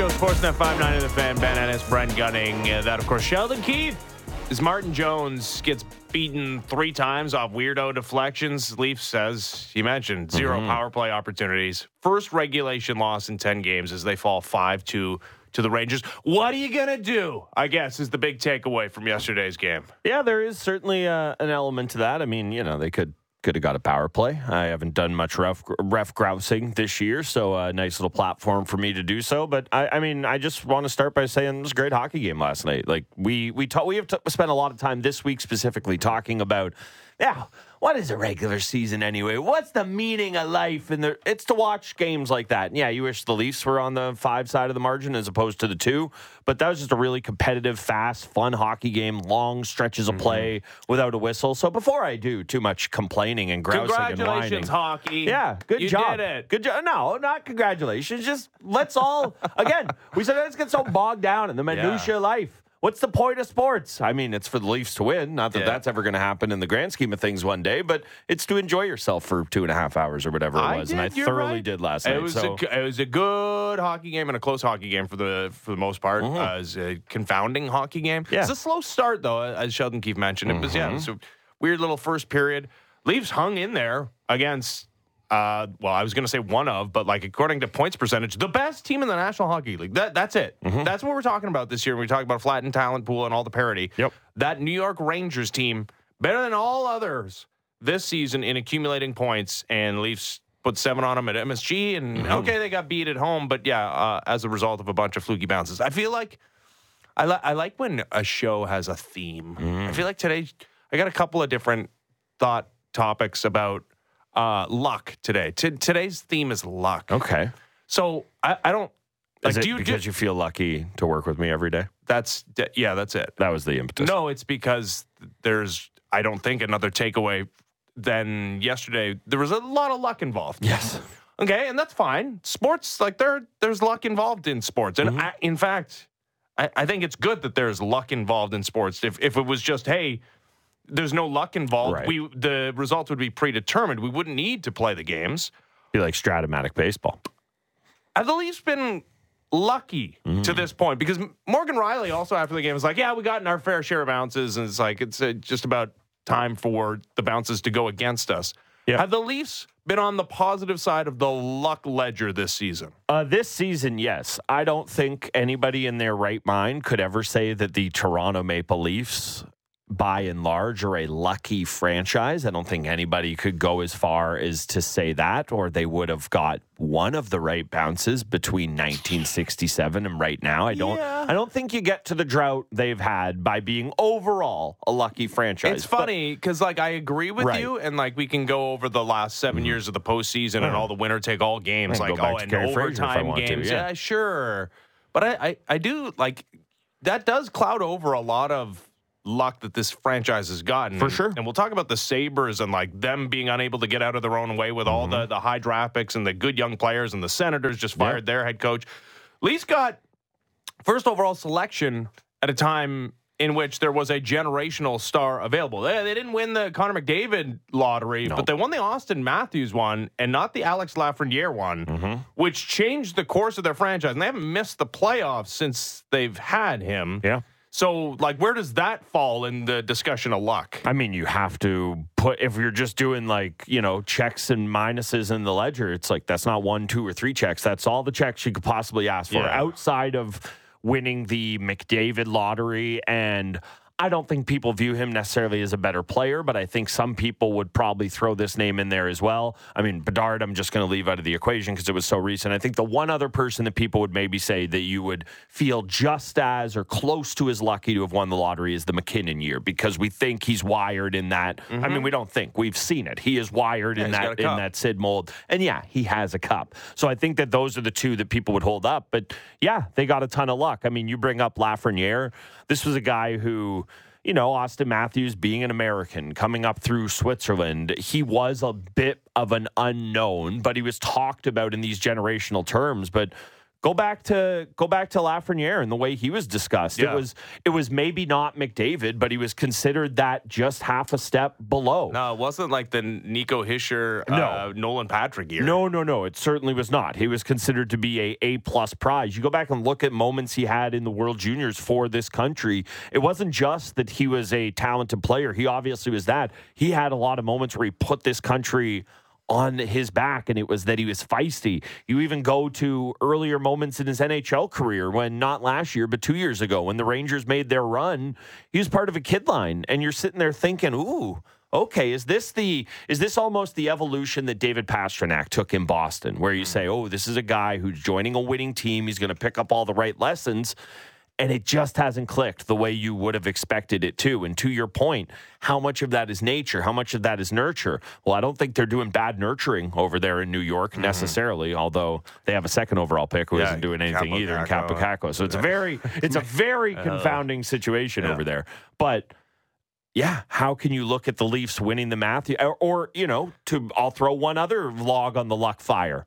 Show, Sportsnet 59 of the fan, Ben Ennis, Brent Gunning. Uh, that, of course, Sheldon Keefe. As Martin Jones gets beaten three times off weirdo deflections, Leaf says, you mentioned, 0 Mm-hmm. power play opportunities. First regulation loss in 10 games as they fall 5 2 to the Rangers. What are you going to do? I guess is the big takeaway from yesterday's game. Yeah, there is certainly uh, an element to that. I mean, you know, they could could have got a power play. I haven't done much ref, ref grousing this year, so a nice little platform for me to do so. But I, I mean, I just want to start by saying it was a great hockey game last night. Like we we ta- we have t- spent a lot of time this week specifically talking about yeah. What is a regular season anyway? What's the meaning of life? And it's to watch games like that. And yeah, you wish the Leafs were on the five side of the margin as opposed to the two, but that was just a really competitive, fast, fun hockey game, long stretches of mm-hmm. play without a whistle. So before I do too much complaining and grousing and whining, Congratulations, hockey. yeah, good you job. did it. Good job. No, not congratulations. Just let's all again. We said let's get so bogged down in the minutia of life. What's the point of sports? I mean, it's for the Leafs to win. Not that Yeah. that's ever going to happen in the grand scheme of things one day, but it's to enjoy yourself for two and a half hours or whatever it was. did, and I thoroughly right. did last night. It was so. a, it was a good hockey game and a close hockey game for the for the most part. Uh, it was a confounding hockey game. Mm-hmm. Yeah. It's a slow start though, as Sheldon Keefe mentioned. It was yeah, it was a weird little first period. Leafs hung in there against. Uh, well, I was going to say one of, but like according to points percentage, the best team in the National Hockey League. That that's it. That's what we're talking about this year. When we talk about flattened talent pool and all the parity. Yep. That New York Rangers team better than all others this season in accumulating points, and Leafs put seven on them at MSG, and okay, they got beat at home, but yeah, uh, as a result of a bunch of fluky bounces. I feel like I, li- I like when a show has a theme. I feel like today I got a couple of different thought topics about uh, luck today. T- today's theme is luck. okay. So I, I don't. Like, Is it do you, do, because you feel lucky to work with me every day? that's yeah, that's it. That was the impetus. No, it's because there's, I don't think, another takeaway than yesterday. There was a lot of luck involved. Yes. Okay, and that's fine. Sports, like there, there's luck involved in sports, and I, in fact, I, I think it's good that there's luck involved in sports. If if it was just hey, there's no luck involved, Right. we the results would be predetermined. We wouldn't need to play the games. Be like Strat-O-Matic baseball. Have the Leafs been lucky to this point? Because Morgan Rielly also after the game was like, "Yeah, we got in our fair share of bounces," and it's like it's uh, just about time for the bounces to go against us. Yeah. Have the Leafs been on the positive side of the luck ledger this season? Uh, this season, yes. I don't think anybody in their right mind could ever say that the Toronto Maple Leafs, by and large, are a lucky franchise. I don't think anybody could go as far as to say that, or they would have got one of the right bounces between 1967 and right now. I don't. Yeah. I don't think you get to the drought they've had by being overall a lucky franchise. It's funny because, like, I agree with Right. Mm-hmm. you, and like we can go over the last 7 years of the postseason and all the winner take all games, like oh, and Kerry Fraser if I overtime want to, games. yeah. yeah, sure. But I, I, I do like that does cloud over a lot of luck that this franchise has gotten. For sure. And we'll talk about the Sabres and like them being unable to get out of their own way with all Mm-hmm. the, the high draft picks and the good young players and the Senators just fired their head coach. Leafs got first overall selection at a time in which there was a generational star available. They, they didn't win the Connor McDavid lottery, No. but they won the Auston Matthews one and not the Alex Lafreniere one, Mm-hmm. which changed the course of their franchise. And they haven't missed the playoffs since they've had him. yeah. So, like, where does that fall in the discussion of luck? I mean, you have to put if you're just doing like you know checks and minuses in the ledger. It's like that's not one, two, or three checks. That's all the checks you could possibly ask for Yeah. outside of winning the McDavid lottery. And I don't think people view him necessarily as a better player, but I think some people would probably throw this name in there as well. I mean, Bedard, I'm just going to leave out of the equation because it was so recent. I think the one other person that people would maybe say that you would feel just as or close to as lucky to have won the lottery is the MacKinnon year because we think he's wired in that. I mean, we don't think we've seen it. He is wired in that in that Sid mold, and yeah, he has a cup. So I think that those are the two that people would hold up. But yeah, they got a ton of luck. I mean, you bring up Lafreniere. This was a guy who you know, Auston Matthews being an American coming up through Switzerland, he was a bit of an unknown, but he was talked about in these generational terms. But Go back to go back to Lafreniere and the way he was discussed. Yeah. It was it was maybe not McDavid, but he was considered that just half a step below. No, it wasn't like the Nico Hischier, uh, No. Nolan Patrick year. No, no, no. It certainly was not. He was considered to be a A plus prize. You go back and look at moments he had in the World Juniors for this country. It wasn't just that he was a talented player. He obviously was that. He had a lot of moments where he put this country on his back, and it was that he was feisty. You even go to earlier moments in his NHL career when not last year, but two years ago, when the Rangers made their run, he was part of a kid line, and you're sitting there thinking, ooh. Okay, is this the is this almost the evolution that David Pastrnak took in Boston, where you hmm. say, "Oh, this is a guy who's joining a winning team. He's going to pick up all the right lessons." And it just hasn't clicked the way you would have expected it to. And to your point, how much of that is nature? How much of that is nurture? Well, I don't think they're doing bad nurturing over there in New York mm-hmm. necessarily, although they have a second overall pick who Yeah, not doing anything either in Kaapo Kakko. So it's a very it's a very uh, confounding situation over there. But yeah, how can you look at the Leafs winning the Matthew or, or you know, to I'll throw one other log on the luck fire.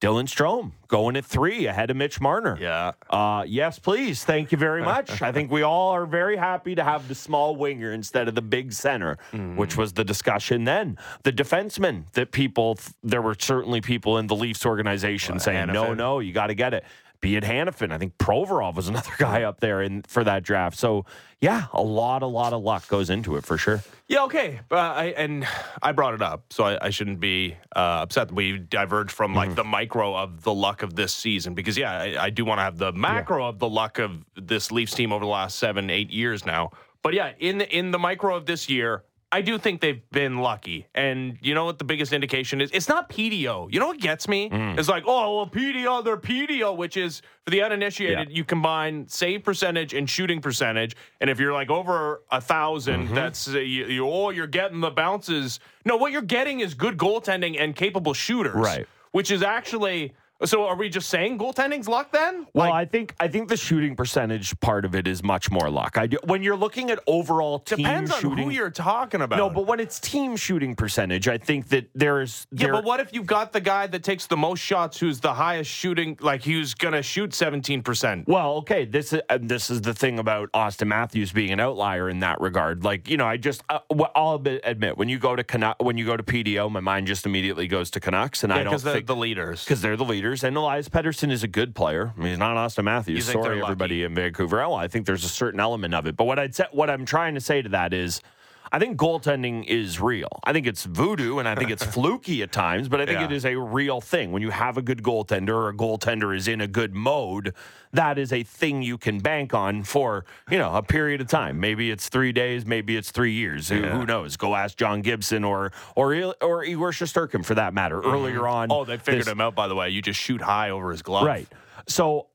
Dylan Strome going at three ahead of Mitch Marner. Yeah. Uh, yes, please. Thank you very much. I think we all are very happy to have the small winger instead of the big center, which was the discussion then. The defenseman that people, there were certainly people in the Leafs organization saying, no, no, you got to get it. Be it Hanifin. I think Provorov was another guy up there in for that draft. So, yeah, a lot, a lot of luck goes into it for sure. Yeah, okay. Uh, I, and I brought it up, so I, I shouldn't be uh, upset that we diverged from Mm-hmm. like the micro of the luck of this season because yeah, I, I do want to have the macro of the luck of this Leafs team over the last seven, eight years now. But yeah, in the, in the micro of this year, I do think they've been lucky. And you know what the biggest indication is? It's not PDO. You know what gets me? Mm. It's like, oh, well, PDO, they're PDO, which is for the uninitiated, Yeah. you combine save percentage and shooting percentage. And if you're like over a 1000 Mm-hmm. that's uh, you, you, oh, you're getting the bounces. No, what you're getting is good goaltending and capable shooters. Right. Which is actually. So are we just saying goaltending's luck then? Well, Like, I think I think the shooting percentage part of it is much more luck. I do, when you're looking at overall team depends on shooting. who you're talking about. no, but when it's team shooting percentage, I think that there's Yeah, but what if you've got the guy that takes the most shots, who's the highest shooting, like who's gonna shoot seventeen percent? Well, okay, this is uh, this is the thing about Auston Matthews being an outlier in that regard. Like, you know, I just uh, well, I'll admit- when you go to Canuck, when you go to PDO, my mind just immediately goes to Canucks, and I don't because they're think the leaders. because they're the leaders. And Elias Pettersson is a good player. I mean, he's not Auston Matthews. Sorry, everybody in Vancouver. Well, I think there's a certain element of it. But what I'd say, what I'm trying to say to that is. I think goaltending is real. I think it's voodoo and I think it's fluky at times, but I think Yeah. it is a real thing. When you have a good goaltender or a goaltender is in a good mode, that is a thing you can bank on for, you know, a period of time. Maybe it's 3 days, maybe it's 3 years. Who, Yeah. who knows? Go ask John Gibson or or or Igor Shesterkin for that matter mm-hmm. earlier on. Oh, they figured this- him out. By the way, you just shoot high over his glove. Right. So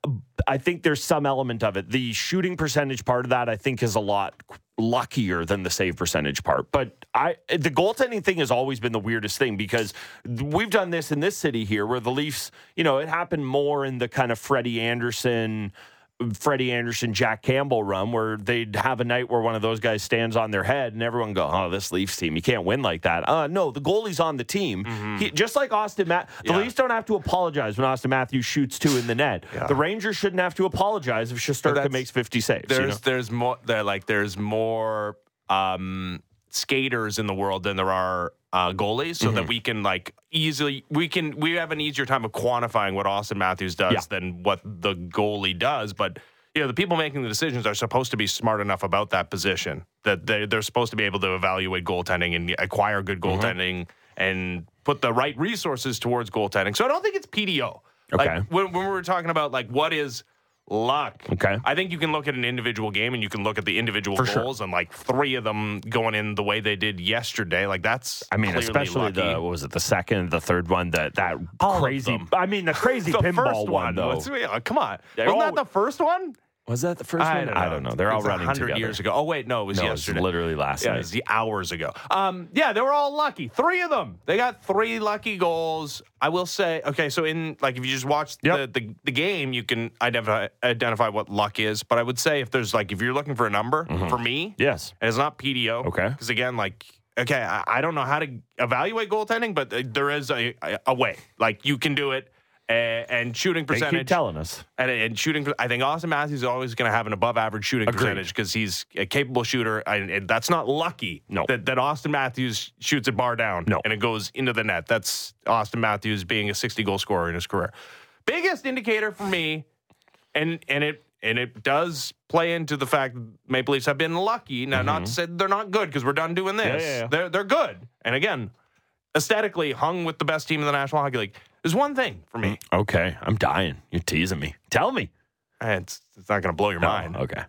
I think there's some element of it. The shooting percentage part of that, I think, is a lot luckier than the save percentage part. But I, the goaltending thing has always been the weirdest thing because we've done this in this city here, where the Leafs, you know, it happened more in the kind of Freddie Andersen. Freddie Andersen, Jack Campbell run where they'd have a night where one of those guys stands on their head and everyone go, "Oh, this Leafs team, you can't win like that." Uh, no, the goalie's on the team. He, just like Auston, Ma- the Yeah. Leafs don't have to apologize when Auston Matthews shoots two in the net. Yeah. The Rangers shouldn't have to apologize if Shesterkin that's- makes fifty saves. There's you know? there's more like there's more um, skaters in the world than there are uh, goalies, so Mm-hmm. that we can like easily we can we have an easier time of quantifying what Auston Matthews does Yeah. than what the goalie does, but. You know, the people making the decisions are supposed to be smart enough about that position that they, they're supposed to be able to evaluate goaltending and acquire good Mm-hmm. goaltending and put the right resources towards goaltending. So I don't think it's PDO. Like, Okay. when, when we were talking about like what is luck, Okay. I think you can look at an individual game and you can look at the individual For sure. goals and like three of them going in the way they did yesterday. Like that's I mean, especially lucky. the what was it, the second, the third one, that that All crazy. I mean, the crazy the pinball first one, one. though. Come on, They're wasn't all- that the first one? Was that the first one? I don't know. They're all It's running 100 together. years ago. Oh wait, no, it was No, it was yesterday. literally last yeah, night. it was the hours ago. Um, yeah, they were all lucky. Three of them. They got three lucky goals. I will say, okay, so in like if you just watch Yep. the, the the game, you can identify identify what luck is. But I would say if there's like if you're looking for a number for me, Yes. and it's not PDO. Mm-hmm. Okay. Because again, like, okay, I, I don't know how to evaluate goaltending, but uh, there is a, a, a way. Like, you can do it. And, and shooting They percentage. keep telling us. And, and shooting, I think Auston Matthews is always going to have an above average shooting Agreed. percentage because he's a capable shooter. And, and that's not lucky No. that, that Auston Matthews shoots it bar down No. and it goes into the net. That's Auston Matthews being a 60 goal scorer in his career. Biggest indicator for me, and and it and it does play into the fact that Maple Leafs have been lucky. Now, not to say they're not good because we're done doing this. Mm-hmm. Yeah, yeah, yeah. They're they're good. And again, aesthetically hung with the best team in the National Hockey League. There's one thing for me. Okay, I'm dying. You're teasing me. Tell me. It's, it's not going to blow your No, mind. Okay.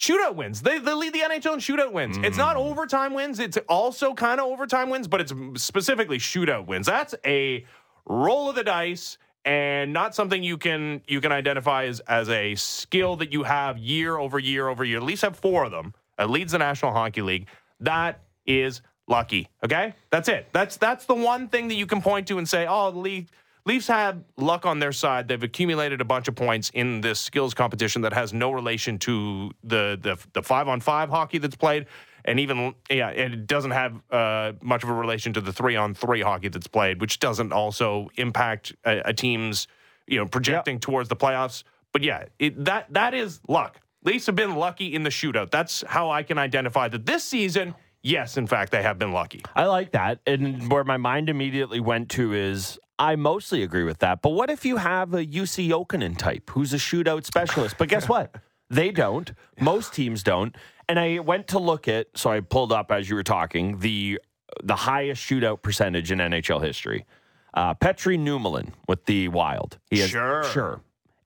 Shootout wins. They, they lead the NHL in shootout wins. It's not Mm. overtime wins. It's also kind of overtime wins, but it's specifically shootout wins. That's a roll of the dice and not something you can you can identify as as a skill that you have year over year over year. At least have four of them. It leads the National Hockey League. That is lucky. Okay, that's it. That's that's the one thing that you can point to and say, oh, the league. Leafs have luck on their side. They've accumulated a bunch of points in this skills competition that has no relation to the the, the five on five hockey that's played, and even yeah, and it doesn't have uh, much of a relation to the three on three hockey that's played, which doesn't also impact a, a team's you know projecting towards the playoffs. But yeah, it, that that is luck. Leafs have been lucky in the shootout. That's how I can identify that this season. Yes, in fact, they have been lucky. I like that. And where my mind immediately went to is I mostly agree with that. But what if you have a Jussi Jokinen type who's a shootout specialist? But guess what? They don't. Most teams don't. And I went to look at, so I pulled up as you were talking, the the highest shootout percentage in NHL history. Uh, Petri Nummelin with the Wild. He has, Sure. Sure.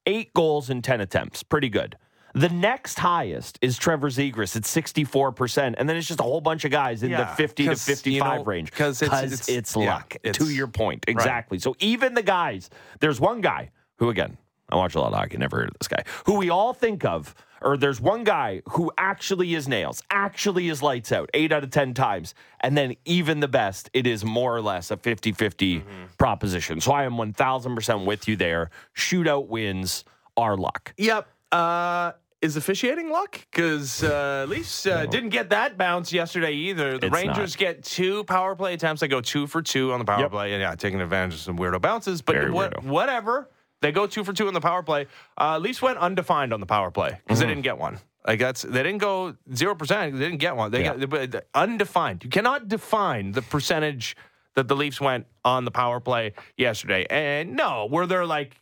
Eight goals in 10 attempts. Pretty good. The next highest is Trevor Zegras at 64%. And then it's just a whole bunch of guys in the 50 to 55 you know, range. 'cause it's- it's- it's yeah, luck. it's- to your point. Exactly. So even the guys, there's one guy who, again, I watch a lot of hockey, never heard of this guy, who we all think of, or there's one guy who actually is nails, actually is lights out eight out of 10 times. And then even the best, it is more or less a 50 50 Mm-hmm. proposition. So I am 1000% with you there. Shootout wins are luck. Yep. Uh, is officiating luck? Because uh, Leafs uh, didn't get that bounce yesterday either. The It's Rangers not. get two power play attempts. They go two for two on the power Yep. play. And yeah, taking advantage of some weirdo bounces. But what, weirdo. whatever. They go two for two on the power play. Uh, Leafs went undefined on the power play because Mm-hmm. they didn't get one. Like that's they didn't go zero percent. They didn't get one. They Yeah. got uh, undefined. You cannot define the percentage that the Leafs went on the power play yesterday. And no, were there like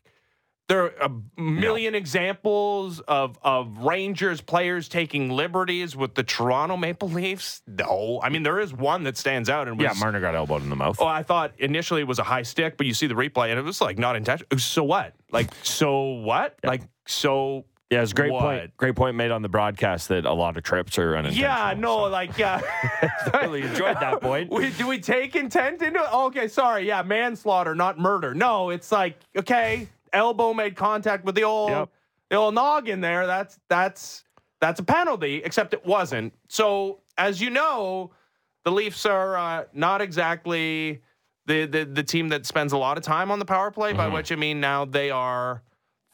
there are a million examples of of Rangers players taking liberties with the Toronto Maple Leafs. No, I mean there is one that stands out and was, Yeah, Marner got elbowed in the mouth. Oh, I thought initially it was a high stick, but you see the replay and it was like not intentional. So what? Like so what? Like so. Yeah, it's a great what? point. Great point made on the broadcast that a lot of trips are unintentional. Yeah, no, so. like yeah. really enjoyed that point. We, do we take intent into it? Oh, okay, sorry. Yeah, manslaughter, not murder. No, it's like okay, elbow made contact with the old Yep. the old noggin there. That's that's that's a penalty, except it wasn't. So as you know, the Leafs are uh, not exactly the, the the team that spends a lot of time on the power play. Mm-hmm. By which I mean now they are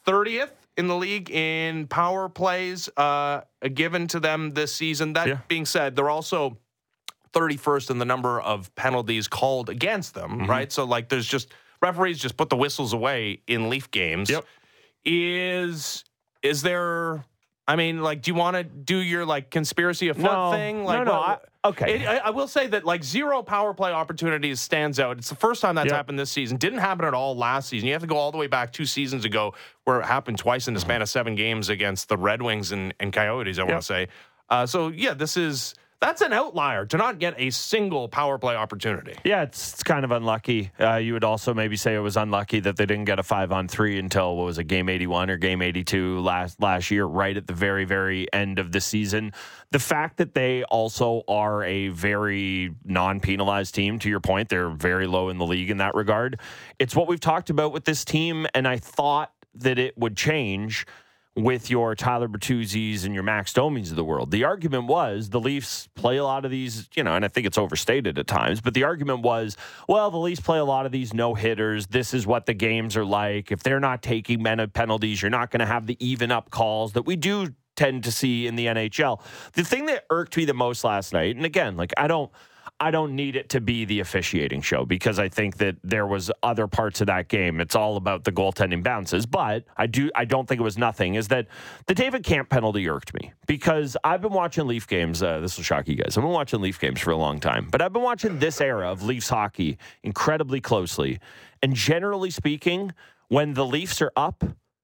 thirtieth in the league in power plays uh, given to them this season. That Yeah. being said, they're also 31st in the number of penalties called against them, Mm-hmm. right? So like there's just referees just put the whistles away in Leaf games. Yep. Is is there I mean, like, do you want to do your like conspiracy afoot No. thing? No, Like, no, what- I- okay. It, I, I will say that like zero power play opportunities stands out. It's the first time that's Yep. happened this season. Didn't happen at all last season. You have to go all the way back two seasons ago, where it happened twice in the span of seven games against the Red Wings and, and Coyotes. I want Yep. to say. Uh, so yeah, this is that's an outlier to not get a single power play opportunity. Yeah, it's, it's kind of unlucky. Uh, you would also maybe say it was unlucky that they didn't get a five on three until what was it, game eighty one or game eighty two last last year, right at the very very end of the season. The fact that they also are a very non penalized team, to your point, they're very low in the league in that regard. It's what we've talked about with this team, and I thought that it would change with your Tyler Bertuzzi's and your Max Domies of the world. The argument was the Leafs play a lot of these, you know, and I think it's overstated at times, but the argument was, well, the Leafs play a lot of these no hitters. This is what the games are like. If they're not taking men penalties, you're not going to have the even up calls that we do tend to see in the NHL. The thing that irked me the most last night, and again, like I don't I don't need it to be the officiating show because I think that there was other parts of that game. It's all about the goaltending bounces, but I do I don't think it was nothing. Is that the David Kampf penalty irked me because I've been watching Leaf games. Uh, this will shock you guys. I've been watching Leaf games for a long time, but I've been watching this era of Leafs hockey incredibly closely. And generally speaking, when the Leafs are up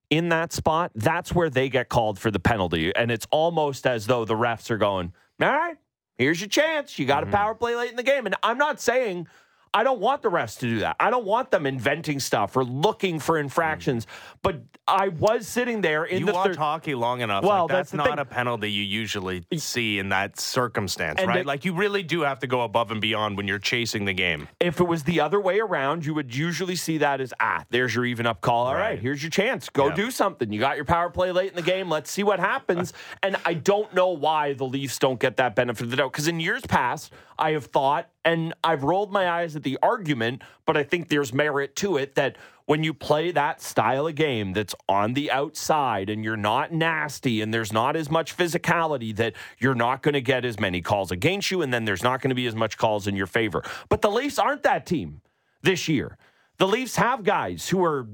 in that spot, that's where they get called for the penalty, and it's almost as though the refs are going, "All right." Here's your chance. You got a mm-hmm. power play late in the game. And I'm not saying I don't want the refs to do that. I don't want them inventing stuff or looking for infractions. But I was sitting there in you the watch third. hockey long enough. Well, like, that's that's, not thing. a penalty you usually see in that circumstance, And right? it- like you really do have to go above and beyond when you're chasing the game. If it was the other way around, you would usually see that as ah, there's your even up call. All right, Right. here's your chance. Go Yeah. do something. You got your power play late in the game. Let's see what happens. and I don't know why the Leafs don't get that benefit of the doubt because in years past, I have thought and I've rolled my eyes at the argument, but I think there's merit to it that when you play that style of game that's on the outside and you're not nasty and there's not as much physicality that you're not going to get as many calls against you and then there's not going to be as much calls in your favor. But the Leafs aren't that team this year. The Leafs have guys who are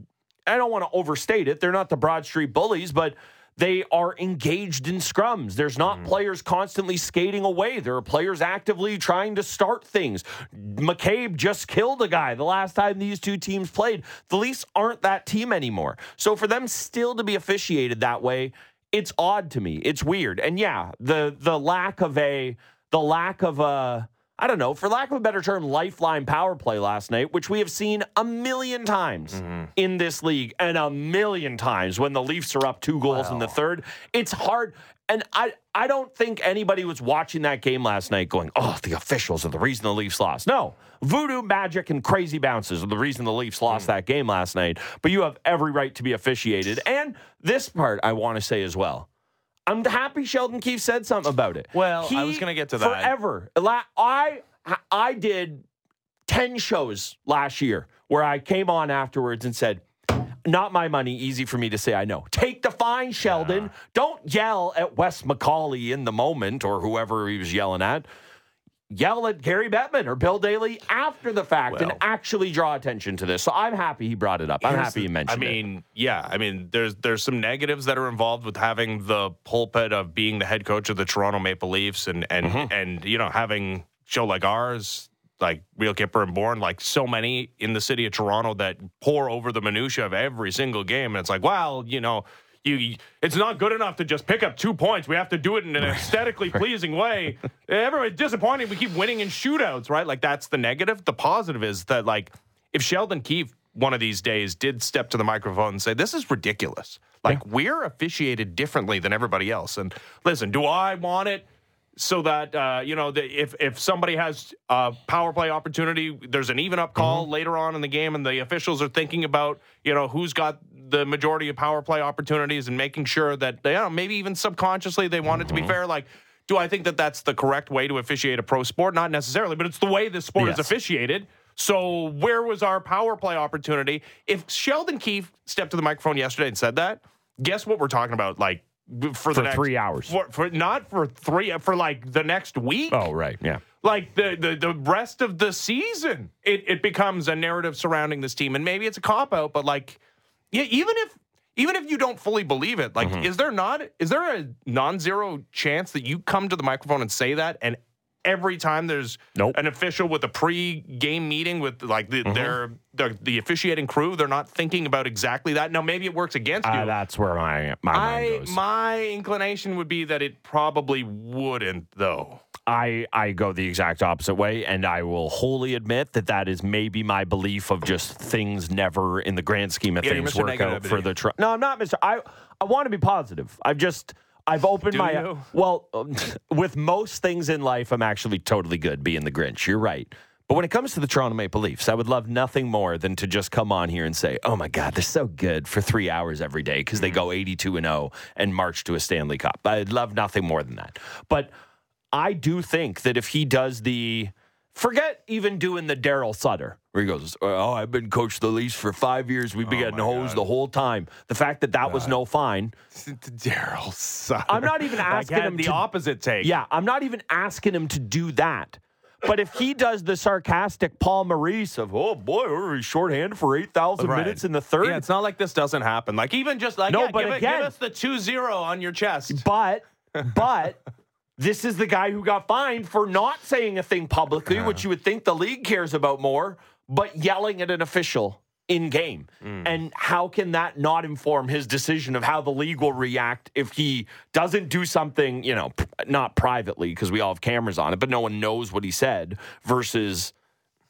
I don't want to overstate it. They're not the Broad Street bullies, but they are engaged in scrums. There's not mm. players constantly skating away. There are players actively trying to start things. McCabe just killed a guy the last time these two teams played. The Leafs aren't that team anymore. So for them still to be officiated that way, it's odd to me. It's weird. And yeah, the the lack of a the lack of a I don't know, for lack of a better term, lifeline power play last night, which we have seen a million times mm-hmm. in this league and a million times when the Leafs are up two goals in the third. It's hard. And I, I don't think anybody was watching that game last night going, oh, the officials are the reason the Leafs lost. No, voodoo magic and crazy bounces are the reason the Leafs lost mm. that game last night. But you have every right to be officiated. And this part I want to say as well. I'm happy Sheldon Keefe said something about it. Well, I was gonna get to that. Forever. I I did 10 shows last year where I came on afterwards and said, not my money, easy for me to say I know. Take the fine, Sheldon. Don't yell at Wes McCauley in the moment or whoever he was yelling at. Yell at Gary Bettman or Bill Daly after the fact and actually draw attention to this. So I'm happy he brought it up. I'm happy he mentioned it. I it. mean, yeah. I mean, there's there's some negatives that are involved with having the pulpit of being the head coach of the Toronto Maple Leafs and and Mm-hmm. and you know having show like ours, like Real Kyper and Bourne, like so many in the city of Toronto that pour over the minutia of every single game, and it's like, well, you know. You, it's not good enough to just pick up two points. We have to do it in an aesthetically pleasing way. Everybody's disappointed. We keep winning in shootouts, right? Like that's the negative. The positive is that like if Sheldon Keefe one of these days did step to the microphone and say, "This is ridiculous. Like we're officiated differently than everybody else." And listen, do I want it so that uh, you know the, if if somebody has a power play opportunity, there's an even up call later on in the game, and the officials are thinking about you know who's got the majority of power play opportunities and making sure that they, you know, maybe even subconsciously they want it to be mm-hmm. fair. Like, do I think that that's the correct way to officiate a pro sport? Not necessarily, but it's the way this sport is officiated. So where was our power play opportunity? If Sheldon Keefe stepped to the microphone yesterday and said that, guess what we're talking about? Like for, For the next, three hours. For, for not for three for like the next week. oh, right. Yeah. Like the, the the rest of the season, it it becomes a narrative surrounding this team, and maybe it's a cop out, but like, yeah, even if even if you don't fully believe it, like, Mm-hmm. is there not is there a non-zero chance that you come to the microphone and say that, and every time there's Nope. an official with a pre-game meeting with like the, their, their the officiating crew, they're not thinking about exactly that. Now maybe it works against you. Uh, that's where my, my mind I my inclination would be that it probably wouldn't though. I I go the exact opposite way, and I will wholly admit that that is maybe my belief of just things never in the grand scheme of Yeah, things work out for the. Tr- no, I'm not Mister. I I want to be positive. I've just. I've opened Do my you? well um, with most things in life. I'm actually totally good being the Grinch. You're right, but when it comes to the Toronto Maple Leafs, I would love nothing more than to just come on here and say, "Oh my God, they're so good for three hours every day because they go 82 and 0 and march to a Stanley Cup." I'd love nothing more than that. But I do think that if he does the forget even doing the Daryl Sutter, where he goes, "Oh, I've been coached the least for five years. We've been Oh, getting hosed God. the whole time." The fact that that was no fine. Daryl Sutter. I'm not even asking him the to- opposite take. Yeah, I'm not even asking him to do that. But if he does the sarcastic Paul Maurice of, oh boy, we're shorthand for 8,000 Right. minutes in the third. Yeah, it's not like this doesn't happen. Like even just like No, yeah, but give, it- give us the 2-0 on your chest. But, but this is the guy who got fined for not saying a thing publicly, which you would think the league cares about more, but yelling at an official in game. Mm. And how can that not inform his decision of how the league will react if he doesn't do something, you know, p- not privately, because we all have cameras on it, but no one knows what he said versus.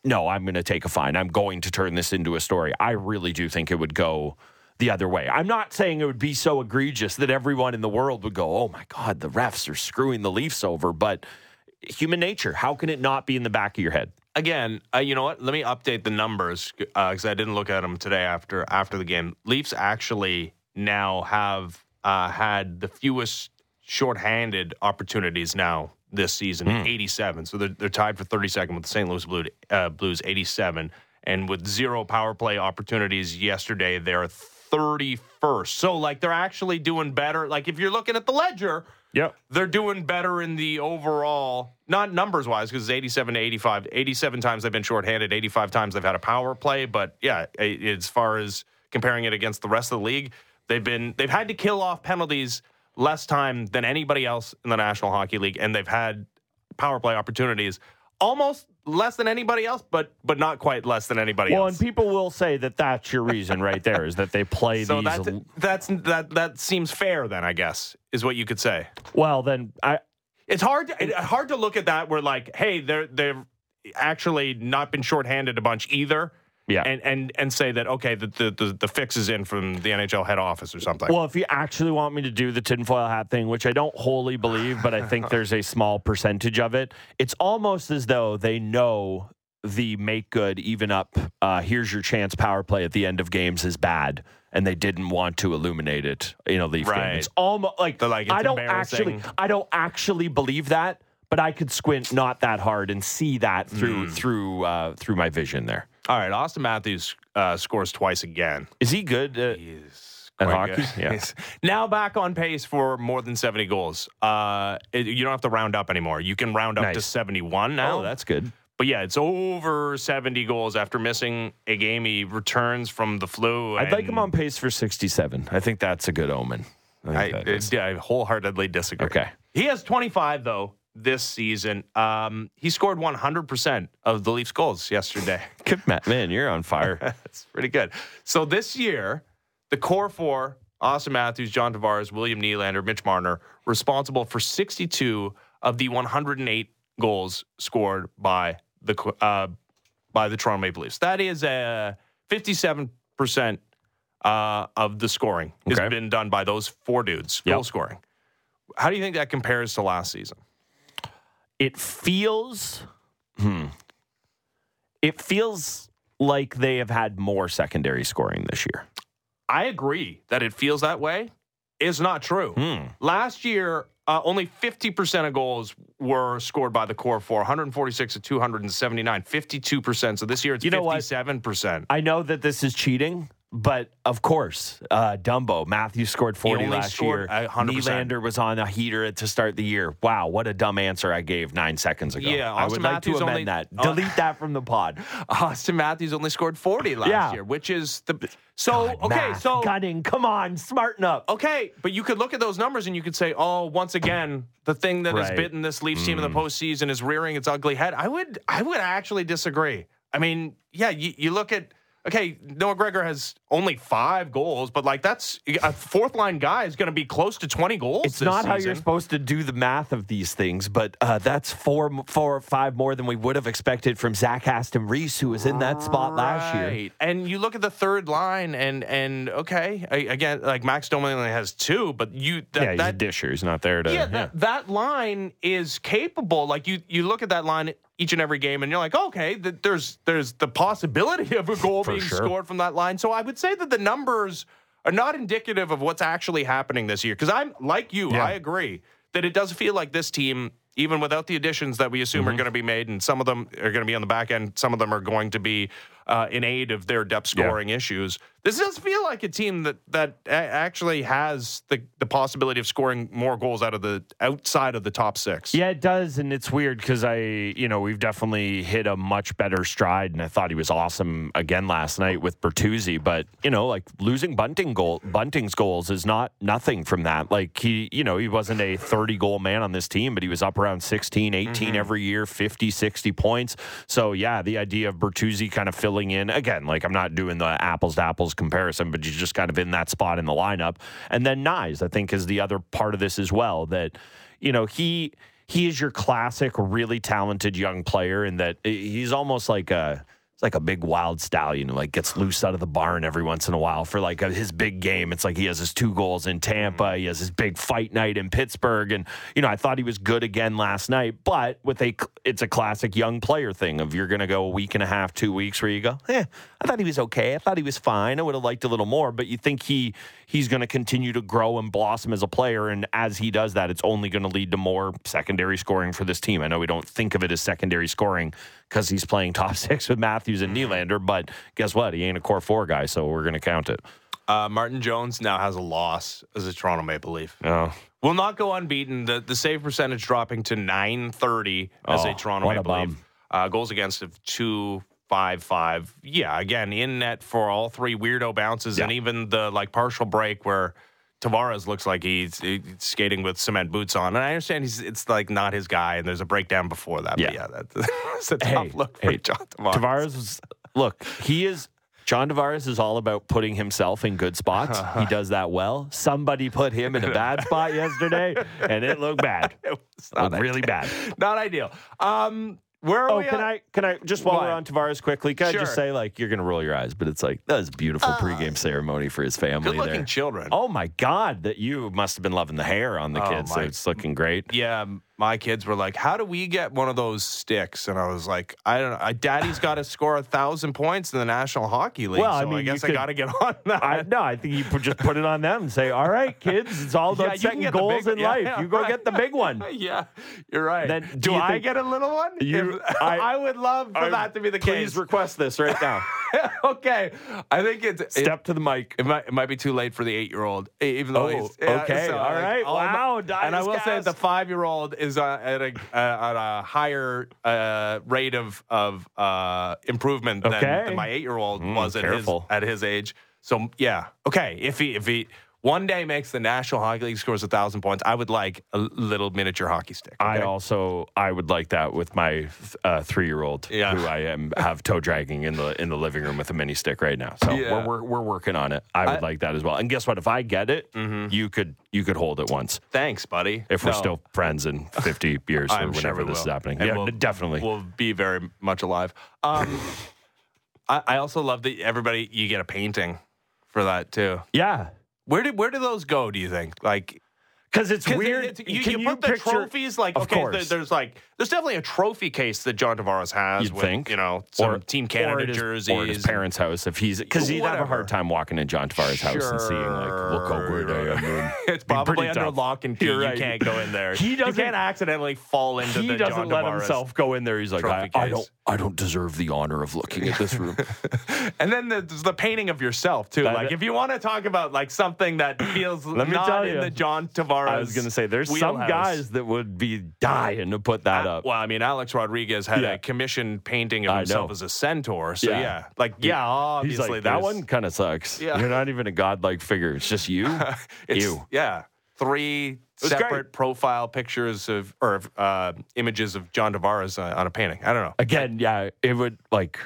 No, I'm going to take a fine. I'm going to turn this into a story. I really do think it would go the other way. I'm not saying it would be so egregious that everyone in the world would go, oh my God, the refs are screwing the Leafs over. But human nature, how can it not be in the back of your head? Again, uh, you know what? Let me update the numbers because I didn't look at them today after after the game. Leafs actually now have uh, had the fewest shorthanded opportunities now this season, 87. So they're, they're tied for 32nd with the St. Louis Blue, uh, Blues, 87. And with zero power play opportunities yesterday, they're 31st. So, like, they're actually doing better. Like, if you're looking at the ledger, Yep. they're doing better in the overall, not numbers wise, because it's 87 to 85. 87 times they've been shorthanded, 85 times they've had a power play. But yeah, as far as comparing it against the rest of the league, they've been they've had to kill off penalties less time than anybody else in the National Hockey League, and they've had power play opportunities almost less than anybody else, but but not quite less than anybody Well, else. Well, and people will say that that's your reason right there is that they play so these. that's that's that that seems fair then, I guess, is what you could say. well, then I. It's hard. To, it- hard to look at that. Where like, hey, they're they've actually not been shorthanded a bunch either. Yeah. And and and say that okay, the the the, the fix is in from the NHL head office or something. Well, if you actually want me to do the tinfoil hat thing, which I don't wholly believe, but I think there's a small percentage of it, it's almost as though they know the make good, even up, uh, here's your chance power play at the end of games is bad. And they didn't want to illuminate it in a Leaf Right. game. It's almost like, They're like, it's I don't actually. I don't actually believe that, but I could squint not that hard and see that through Hmm. through uh, through my vision there. All right, Auston Matthews uh, scores twice again. Is he good? Uh, He's At quite hockey? good. Yeah. He's now back on pace for more than seventy goals. Uh, it- you don't have to round up anymore. You can round up to seventy-one now. oh, that's good. But yeah, it's over 70 goals after missing a game. He returns from the flu. I'd like him on pace for 67. I think that's a good omen. I I, yeah, I wholeheartedly disagree. Okay. He has 25, though, this season. Um, he scored 100% of the Leafs goals yesterday. Good Matt, man, you're on fire. That's pretty good. So this year, the core four, Auston Matthews, John Tavares, William Nylander, Mitch Marner, responsible for 62 of the 108 goals scored by the uh, by the Toronto Maple Leafs. That is a 57 percent uh, of the scoring has been done by those four dudes. Yep. Goal scoring. How do you think that compares to last season? It feels hmm. It feels like they have had more secondary scoring this year. I agree that it feels that way. Is not true. Hmm. Last year, uh, only 50% of goals were scored by the core four, 146 to 279, 52%. So this year it's You know 57%. I know that this is cheating, but of course, uh, Dumbo Matthews scored 40 last scored year. a 100%. Nylander was on a heater to start the year. Wow, what a dumb answer I gave nine seconds ago. Yeah, I Auston would like Matthews to amend only- that. uh, Delete that from the pod. Auston Matthews only scored 40 last Yeah. year, which is the. So, God, okay, math, so. gunning. Come on, smarten up. Okay, but you could look at those numbers and you could say, oh, once again, the thing that has bitten this Leafs team in the postseason is rearing its ugly head. I would, I would actually disagree. I mean, yeah, you, you look at, okay, Noah Gregor has only five goals, but like that's a fourth line guy is going to be close to 20 goals. It's this not how you're supposed to do the math of these things, but uh, that's four, four or five more than we would have expected from Zach Aston Reese, who was in that spot last year. And you look at the third line, and and okay, I, again, like Max Domi only has two, but you that, yeah, he's that a disher. He's not there to. yeah, that, that line is capable. Like you, you look at that line each and every game, and you're like, okay, th- there's there's the possibility of a goal being sure. scored from that line. So I would say that the numbers are not indicative of what's actually happening this year. Because I'm like you, Yeah. I agree that it does feel like this team. Even without the additions that we assume Mm-hmm. are going to be made, and some of them are going to be on the back end, some of them are going to be uh, in aid of their depth Yeah. scoring issues. This does feel like a team that that actually has the the possibility of scoring more goals out of the outside of the top six. Yeah, it does, and it's weird because I, you know, we've definitely hit a much better stride, and I thought he was awesome again last night with Bertuzzi. But you know, like losing Bunting goal, Bunting's goals is not nothing from that. Like he, you know, he wasn't a thirty goal man on this team, but he was up around 16, 18 every year, 50, 60 points. So yeah, the idea of Bertuzzi kind of filling in. Again, like I'm not doing the apples to apples comparison, but he's just kind of in that spot in the lineup, and then Knies, I think, is the other part of this as well that you know, he he is your classic, really talented young player, in that eh, he's almost like a it's like a big wild stallion who like gets loose out of the barn every once in a while for like a, his big game. It's like he has his two goals in Tampa, he has his big fight night in Pittsburgh, and you know I thought he was good again last night, but with a it's a classic young player thing of you're going to go a week and a half, two weeks where you go, eh, I thought he was okay, I thought he was fine, I would have liked a little more, but you think he he's going to continue to grow and blossom as a player, and as he does that, it's only going to lead to more secondary scoring for this team. I know we don't think of it as secondary scoring because he's playing top six with Matthews and Nylander, but guess what? He ain't a core four guy, so we're going to count it. Uh, Martin Jones now has a loss as a Toronto Maple Leaf. Oh, Will not go unbeaten. The the save percentage dropping to 930 as Oh, a Toronto what a Maple Leaf. Uh, goals against of 255. Yeah, again, in net for all three weirdo bounces and even the like partial break where Tavares looks like he's, he's skating with cement boots on. And I understand he's it's like not his guy and there's a breakdown before that. But Yeah. yeah, that's, that's a tough Hey, look for hey, John Tavares. Tavares was look, he is John Tavares is all about putting himself in good spots. He does that well. Somebody put him in a bad spot yesterday, and it looked bad. It was It not looked really bad. Not ideal. Um, where are Oh, we can at? I can I just while What? we're on Tavares quickly? Can I just say like you're gonna roll your eyes, but it's like that was a beautiful uh, pregame ceremony for his family Good looking there. children. Oh my God, that you must have been loving the hair on the Oh, kids. So it's looking great. yeah, my kids were like, "How do we get one of those sticks?" And I was like, "I don't know. Daddy's got to score a thousand points in the National Hockey League. Well, I so I mean, guess I got to get on that." I no, I think you just put it on them and say, "All right, kids, it's all Yeah, about can setting goals big- in yeah, life. yeah, you go right. get the big one." yeah, you're right. Then do do I think- get a little one? You- If- I- I, would love for that to be the case. Please request this right now. okay, I think it's it, Step to the mic. It might, it might be too late for the eight year old, even though Oh, he's yeah, okay, so, all like, right. all I'm- Wow, And I will say Dias the five year old is uh, at a uh, at a higher uh, rate of of uh, improvement than, Okay. than my eight year old Mm, was at his at his age. So yeah, okay. If he if he one day makes the National Hockey League scores a thousand points, I would like a little miniature hockey stick. I also I would like that with my uh, three year old Yeah. who I am have toe dragging in the in the living room with a mini stick right now. So Yeah. we're, we're we're working on it. I would I- Mm-hmm. like that as well. And guess what? If I get it, you could you could hold it once Thanks, buddy. if we're still friends in fifty years or sure whenever we this is happening. And yeah, we'll- definitely. We'll be very much alive. Um, I, I also love that everybody you get a painting for that too. yeah. Where did where do those go? Do you think like Because it's 'cause weird. it- you, Can you put the picture- trophies like okay, course. there's like there's definitely a trophy case that John Tavares has. You'd with, think. you know some or Team Canada his, jerseys or his parents' house if he's because he'd have a hard time walking in John Tavares' house and seeing like look how great I am. It's probably under tough. lock and key. You're You right. can't go in there. He You doesn't- can't accidentally fall into he the doesn't John let Tavares. himself go in there. He's like, I, I don't, I don't deserve the honor of looking at this room. And then the, there's the painting of yourself too. That- like if you want to talk about like something that feels Let me not tell in you. the John Tavares. I was going to say, there's some guys that would be dying to put that up. Well, I mean, Alex Rodriguez had Yeah. a commissioned painting of I himself know. as a centaur. So Yeah. yeah, like yeah, He's obviously like, that one kind of sucks. Yeah. You're not even a godlike figure. It's just you. It's, you. yeah, three separate great. profile pictures of or uh, images of John Tavares uh, on a painting. I don't know. Again, yeah, it would like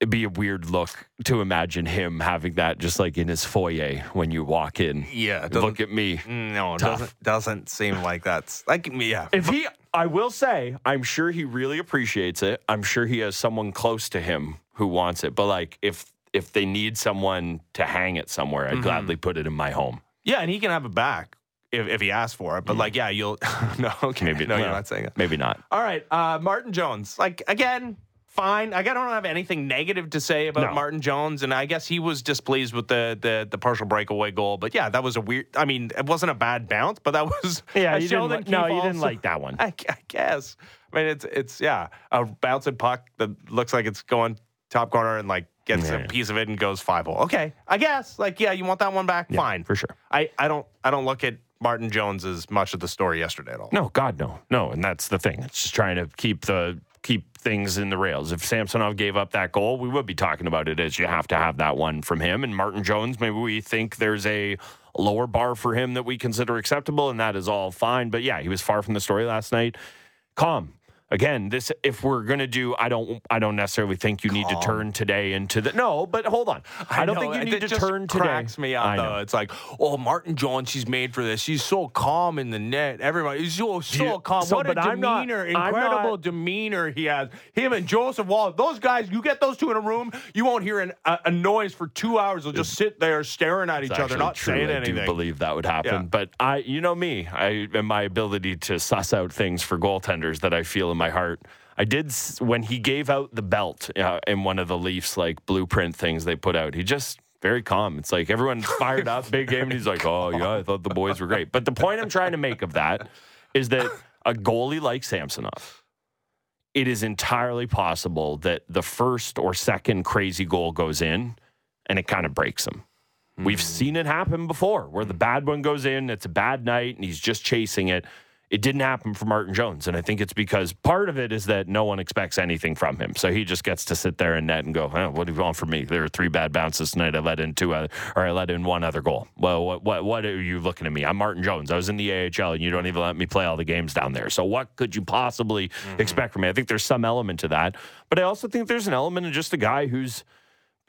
it'd be a weird look to imagine him having that just like in his foyer when you walk in. Yeah, Look at me. no, it Tough. doesn't doesn't seem like that's like me yeah. If he, I will say, I'm sure he really appreciates it. I'm sure he has someone close to him who wants it. But like, if if they need someone to hang it somewhere, I'd Mhm. gladly put it in my home. Yeah, and he can have it back if, if he asks for it. But like, yeah, you'll no, okay, Maybe no, you're not saying it. Maybe not. All right, uh, Martin Jones. Like again, fine. Like, I don't have anything negative to say about No. Martin Jones, and I guess he was displeased with the, the the partial breakaway goal. But yeah, that was a weird. I mean, it wasn't a bad bounce, but that was Yeah, you didn't. No, you didn't like that one. I, I guess. I mean, it's it's yeah, a bouncing puck that looks like it's going top corner and like gets Yeah, a yeah. piece of it and goes five hole. Okay, I guess. Like, yeah, you want that one back? Fine, for sure. I, I don't I don't look at Martin Jones as much of the story yesterday at all. No, God, no, no, and that's the thing. It's just trying to keep the keep things in the rails. If Samsonov gave up that goal, we would be talking about it as you have to have that one from him. And Martin Jones, maybe we think there's a lower bar for him that we consider acceptable, and that is all fine. But yeah, he was far from the story last night. Calm. Again, this if we're gonna do, I don't, I don't necessarily think you need to turn today into the no. But hold on, I, don't know, think you need to turn today. cracks me up I though. It's like, oh, Martin Jones, she's made for this. She's so calm in the net. Everybody, he's so so calm. so, what a I'm not- demeanor, I'm incredible not- demeanor he has. Him and Joseph Woll, those guys. You get those two in a room, you won't hear an, a, a noise for two hours. They'll just sit there staring at each other, not true. saying I anything. do believe that would happen. Yeah. But I, you know me, I and my ability to suss out things for goaltenders that I feel in my heart. I did when he gave out the belt uh, in one of the Leafs like blueprint things they put out. He just very calm. It's like everyone's fired up, big game, and he's like, "Oh yeah, I thought the boys were great." But the point I'm trying to make of that is that a goalie like Samsonov, it is entirely possible that the first or second crazy goal goes in, and it kind of breaks him. We've seen it happen before where the bad one goes in, it's a bad night, and he's just chasing it. It didn't happen for Martin Jones. And I think it's because part of it is that no one expects anything from him. So he just gets to sit there and net and go, huh, what do you want from me? There are three bad bounces tonight. I let in two, uh, or I let in one other goal. Well, what, what, what are you looking at me? I'm Martin Jones. I was in the AHL and you don't even let me play all the games down there. So what could you possibly expect from me? I think there's some element to that. But I also think there's an element of just a guy who's,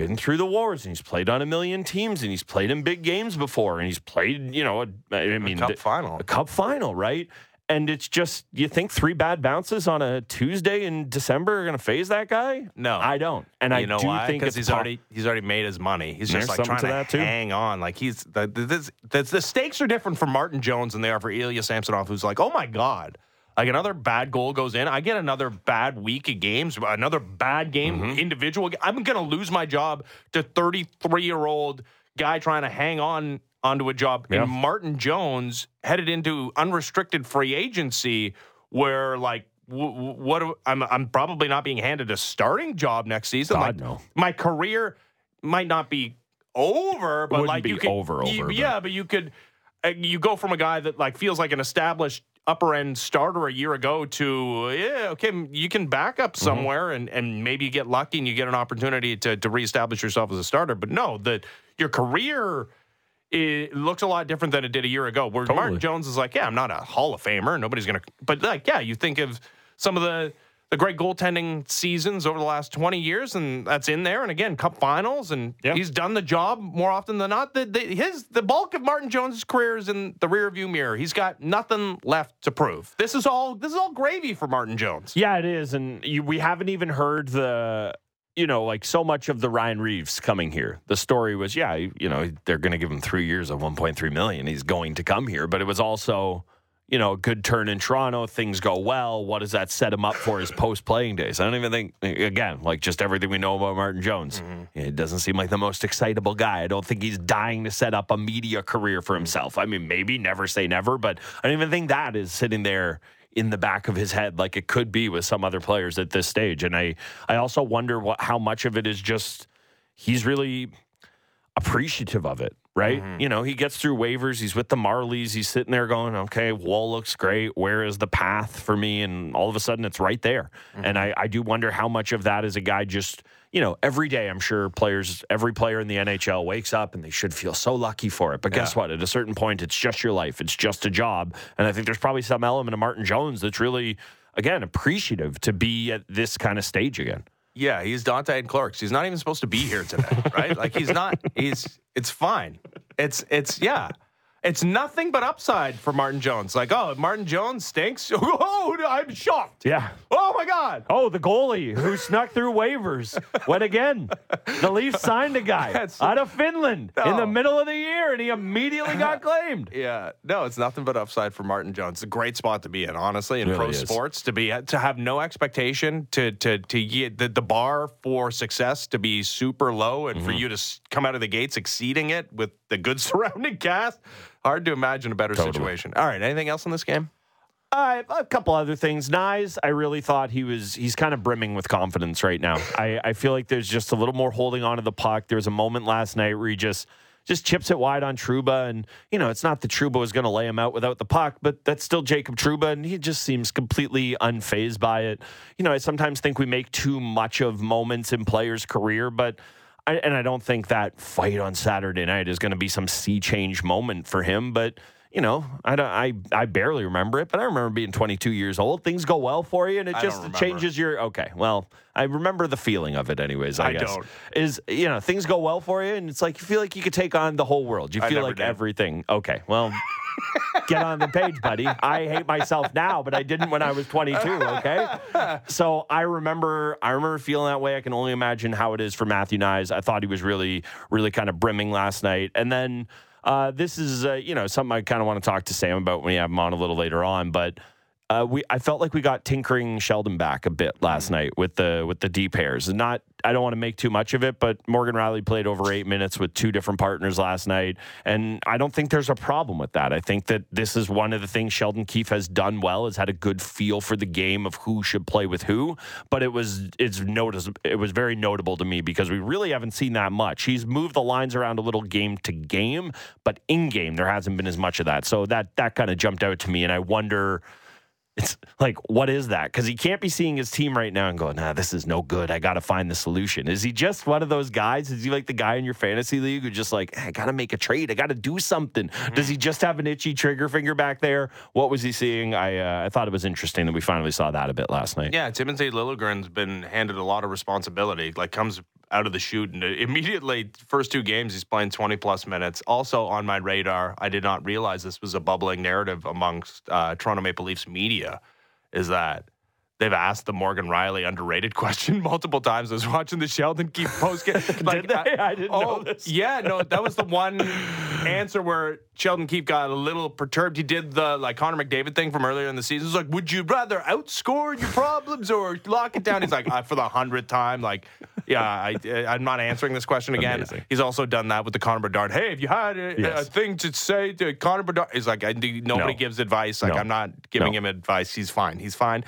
been through the wars and he's played on a million teams and he's played in big games before and he's played, you know, a, I mean, cup the- final. a cup final, right? And it's just you think three bad bounces on a Tuesday in December are going to phase that guy? No. I don't. And you I know do why? think Because he's po- already he's already made his money. He's There's just like trying to to, that, too. hang on. Like he's the, this, the the stakes are different for Martin Jones than they are for Ilya Samsonov, who's like, oh my god, like another bad goal goes in, I get another bad week of games, another bad game, Mm-hmm. individual. I'm gonna lose my job to 33 year old guy trying to hang on onto a job. Yeah. And Martin Jones headed into unrestricted free agency, where like. What I'm I'm probably not being handed a starting job next season. God, like no. my career might not be over, but like be you could over, you- over, yeah, but you could uh, you go from a guy that like feels like an established upper end starter a year ago to yeah okay you can back up Mm-hmm. somewhere and and maybe you get lucky and you get an opportunity to to reestablish yourself as a starter but no that your career it looks a lot different than it did a year ago. Where Martin Jones is like, yeah, I'm not a Hall of Famer. Nobody's gonna, but like, yeah, you think of some of the the great goaltending seasons over the last 20 years, and that's in there. And again, Cup Finals, and Yeah. he's done the job more often than not. The, the, his the bulk of Martin Jones' career is in the rearview mirror. He's got nothing left to prove. This is all this is all gravy for Martin Jones. Yeah, it is, and you, we haven't even heard the, you know, like so much of the Ryan Reaves coming here. The story was, yeah, you know, they're going to give him three years of 1.3 million. He's going to come here, but it was also, you know, a good turn in Toronto. Things go well. What does that set him up for his post playing days? I don't even think, again, like just everything we know about Martin Jones. Mm-hmm. It doesn't seem like the most excitable guy. I don't think he's dying to set up a media career for himself. I mean, maybe never say never, but I don't even think that is sitting there in the back of his head like it could be with some other players at this stage. And I, I also wonder what how much of it is just he's really appreciative of it, right? Mm-hmm. You know, he gets through waivers, he's with the Marlies, he's sitting there going, okay, Woll looks great. Where is the path for me? And all of a sudden it's right there. And mm-hmm. I, I do wonder how much of that is a guy just, you know, every day I'm sure players, every player in the NHL wakes up and they should feel so lucky for it. But guess what? At a certain point, it's just your life, it's just a job. And I think there's probably some element of Martin Jones that's really, again, appreciative to be at this kind of stage again. Yeah, he's Dante and Clerks. He's not even supposed to be here today, right? Like he's not. He's. It's fine. It's. It's. Yeah. It's nothing but upside for Martin Jones. Like, oh, Martin Jones stinks. Oh, I'm shocked. Yeah. Oh my God. Oh, the goalie who snuck through waivers went again. The Leafs signed a guy That's- out of Finland in the middle of the year, and he immediately got claimed. Yeah, no, it's nothing but upside for Martin Jones. It's a great spot to be in, honestly, in Really pro is. sports to be to have no expectation to to to get the, the bar for success to be super low, and Mm-hmm. for you to come out of the gates exceeding it with the good surrounding cast. Hard to imagine a better Totally. situation. All right, anything else in this game? Uh, a couple other things. Knies, I really thought he was. He's kind of brimming with confidence right now. I, I feel like there's just a little more holding on to the puck. There was a moment last night where he just just chips it wide on Trouba. and you know it's not that Trouba was going to lay him out without the puck, but that's still Jacob Trouba. and he just seems completely unfazed by it. You know, I sometimes think we make too much of moments in players' career, but. I, and I don't think that fight on Saturday night is going to be some sea change moment for him, but you know, I don't, I I barely remember it, but I remember being 22 years old. Things go well for you, and it I just changes your. Okay, well, I remember the feeling of it, anyways. I, I guess don't. is you know things go well for you, and it's like you feel like you could take on the whole world. You feel like did. everything. Okay, well. Get on the page, buddy. I hate myself now, but I didn't when I was 22. Okay, so I remember, I remember feeling that way. I can only imagine how it is for Matthew Knies. I thought he was really, really kind of brimming last night, and then uh, this is, uh, you know, something I kind of want to talk to Sam about when we have him on a little later on. But uh, we, I felt like we got tinkering Sheldon back a bit last night with the with the D pairs. Not, I don't want to make too much of it, but Morgan Rielly played over eight minutes with two different partners last night, and I don't think there's a problem with that. I think that this is one of the things Sheldon Keefe has done well, has had a good feel for the game of who should play with who. But it was it's notice it was very notable to me because we really haven't seen that much. He's moved the lines around a little game to game, but in game there hasn't been as much of that. So that that kind of jumped out to me, and I wonder it's like what is that? Because he can't be seeing his team right now and going nah this is no good. I gotta find the solution. Is he just one of those guys? Is he like the guy in your fantasy league who just like "Eh, i gotta make a trade. I gotta do something. Does he just have an itchy trigger finger back there? What was he seeing? I uh, i thought it was interesting that we finally saw that a bit last night. Yeah, Timothy Liljegren's been handed a lot of responsibility. Like comes out of the shoot, and immediately first two games he's playing 20 plus minutes. Also on my radar, I did not realize this was a bubbling narrative amongst uh, Toronto Maple Leafs media. Is that they've asked the Morgan Rielly underrated question multiple times. I was watching the Sheldon Keefe post game. Did they? I didn't know this. Yeah, no, that was the one answer where Sheldon Keefe got a little perturbed. He did the like Connor McDavid thing from earlier in the season. It was like, would you rather outscore your problems or lock it down? He's like, uh, for the hundredth time, like, yeah, I, I'm not answering this question again. Amazing. He's also done that with the Connor Bedard. Hey, if you had a, Yes. a thing to say to Connor Bedard, he's like, I, nobody No. gives advice. Like, No. I'm not giving No. him advice. He's fine. He's fine.